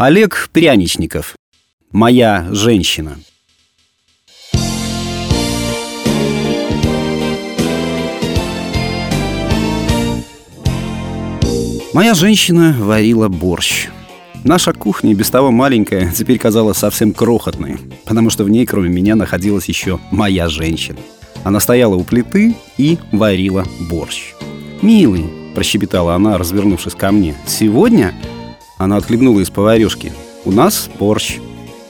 Олег Пряничников. Моя женщина. Моя женщина варила борщ. Наша кухня, без того маленькая, теперь казалась совсем крохотной, потому что в ней, кроме меня, находилась еще моя женщина. Она стояла у плиты и варила борщ. «Милый», – прощебетала она, развернувшись ко мне, – «сегодня...» Она отхлебнула из поварешки. «У нас борщ».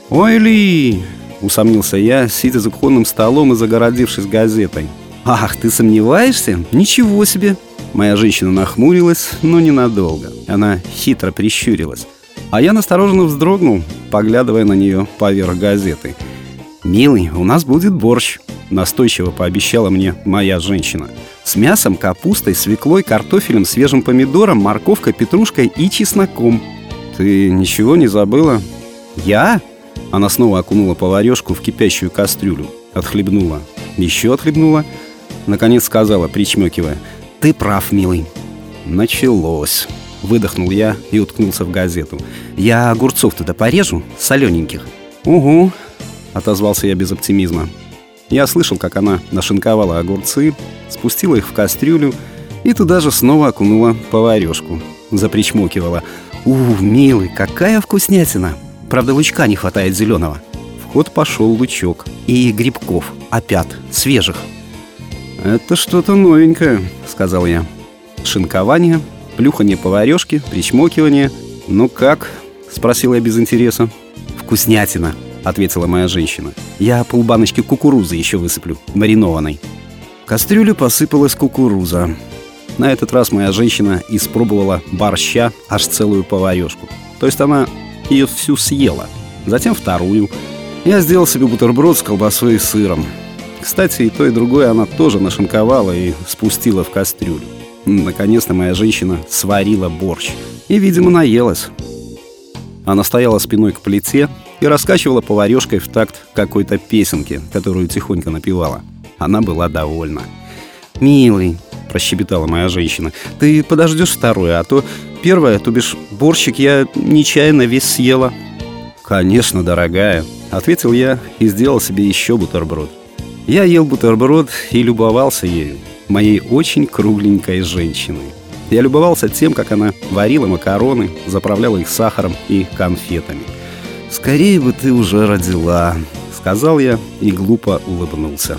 «Ой ли!» – усомнился я, сидя за кухонным столом и загородившись газетой. «Ах, ты сомневаешься? Ничего себе!» Моя женщина нахмурилась, но ненадолго. Она хитро прищурилась. А я настороженно вздрогнул, поглядывая на нее поверх газеты. «Милый, у нас будет борщ», — настойчиво пообещала мне моя женщина. «С мясом, капустой, свеклой, картофелем, свежим помидором, морковкой, петрушкой и чесноком». «Ты ничего не забыла?» «Я?» Она снова окунула поварешку в кипящую кастрюлю. Отхлебнула. Еще отхлебнула. Наконец сказала, причмекивая. «Ты прав, милый». Началось. Выдохнул я и уткнулся в газету. «Я огурцов туда порежу, солененьких». «Угу», — отозвался я без оптимизма. Я слышал, как она нашинковала огурцы, спустила их в кастрюлю и туда же снова окунула поварешку. Запричмокивала. «У, милый, какая вкуснятина! Правда, лучка не хватает зеленого». В ход пошел лучок. И грибков, опят, свежих. «Это что-то новенькое», — сказал я. Шинкование, плюхание поварешки, причмокивание. «Ну как?» — спросил я без интереса. «Вкуснятина», — ответила моя женщина. «Я полбаночки кукурузы еще высыплю, маринованной». В кастрюлю посыпалась кукуруза. На этот раз моя женщина испробовала борща аж целую поварешку. То есть она ее всю съела. Затем вторую. Я сделал себе бутерброд с колбасой и сыром. Кстати, и то, и другое она тоже нашинковала и спустила в кастрюлю. Наконец-то моя женщина сварила борщ. И, видимо, наелась. Она стояла спиной к плите и раскачивала поварешкой в такт какой-то песенки, которую тихонько напевала. Она была довольна. «Милый», — прощебетала моя женщина, — «ты подождешь второе, а то первое, то бишь борщик я нечаянно весь съела». «Конечно, дорогая», — ответил я и сделал себе еще бутерброд. Я ел бутерброд и любовался ею моей очень кругленькой женщиной. Я любовался тем, как она варила макароны, заправляла их сахаром и конфетами. «Скорее бы ты уже родила», — сказал я и глупо улыбнулся.